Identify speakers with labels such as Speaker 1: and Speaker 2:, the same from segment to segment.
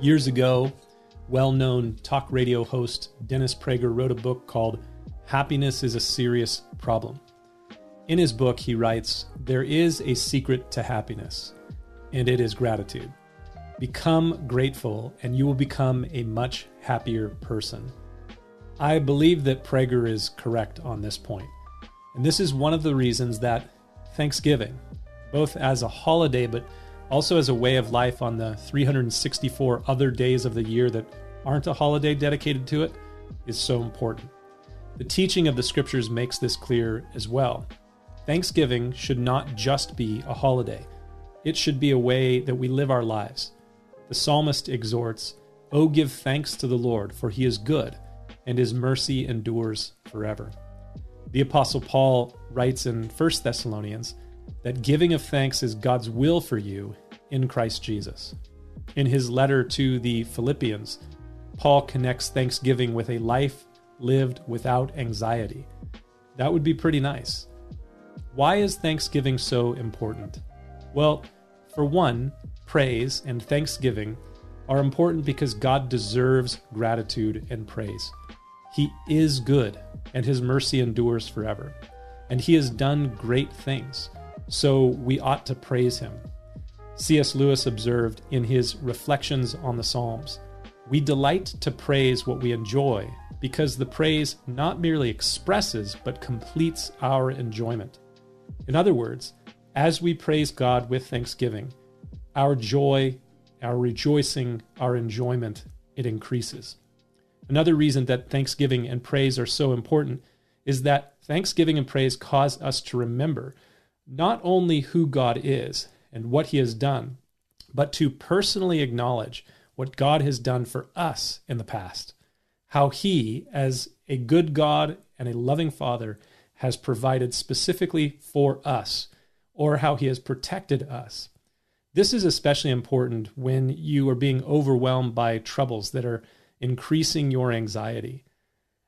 Speaker 1: Years ago, well known talk radio host Dennis Prager wrote a book called Happiness is a Serious Problem. In his book, he writes There is a secret to happiness, and it is gratitude. Become grateful, and you will become a much happier person. I believe that Prager is correct on this point. And this is one of the reasons that Thanksgiving, both as a holiday but also as a way of life on the 364 other days of the year that aren't a holiday dedicated to it is so important. The teaching of the scriptures makes this clear as well. Thanksgiving should not just be a holiday, it should be a way that we live our lives. The psalmist exhorts, Oh, give thanks to the Lord, for he is good, and his mercy endures forever. The Apostle Paul writes in 1 Thessalonians that giving of thanks is God's will for you in Christ Jesus. In his letter to the Philippians, Paul connects thanksgiving with a life lived without anxiety. That would be pretty nice. Why is Thanksgiving so important? Well, for one, praise and thanksgiving are important because God deserves gratitude and praise. He is good, and his mercy endures forever. And he has done great things, so we ought to praise him. C.S. Lewis observed in his Reflections on the Psalms We delight to praise what we enjoy because the praise not merely expresses but completes our enjoyment. In other words, as we praise God with thanksgiving, our joy, our rejoicing, our enjoyment, it increases. Another reason that thanksgiving and praise are so important is that thanksgiving and praise cause us to remember not only who God is and what he has done, but to personally acknowledge what God has done for us in the past. How he, as a good God and a loving Father, has provided specifically for us, or how he has protected us. This is especially important when you are being overwhelmed by troubles that are increasing your anxiety.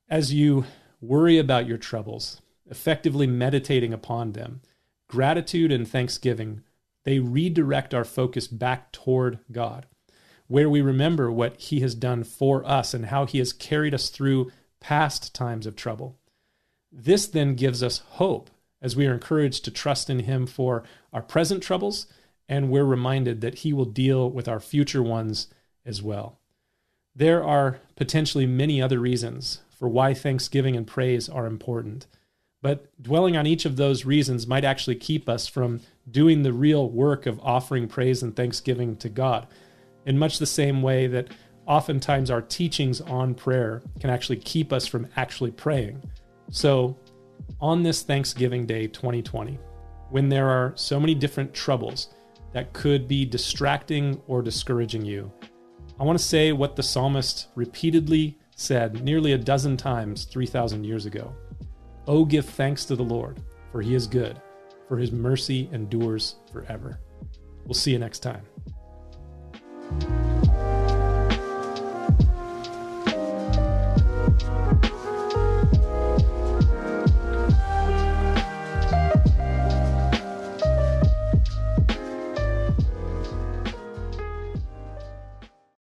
Speaker 1: As you worry about your troubles, effectively meditating upon them, gratitude and thanksgiving, they redirect our focus back toward God, where we remember what He has done for us and how He has carried us through past times of trouble. This then gives us hope as we are encouraged to trust in Him for our present troubles, and we're reminded that He will deal with our future ones as well. There are potentially many other reasons for why thanksgiving and praise are important, but dwelling on each of those reasons might actually keep us from doing the real work of offering praise and thanksgiving to God, in much the same way that oftentimes our teachings on prayer can actually keep us from actually praying. So, on this Thanksgiving Day 2020, when there are so many different troubles that could be distracting or discouraging you, I want to say what the psalmist repeatedly said nearly a dozen times 3,000 years ago Oh, give thanks to the Lord, for he is good, for his mercy endures forever. We'll see you next time.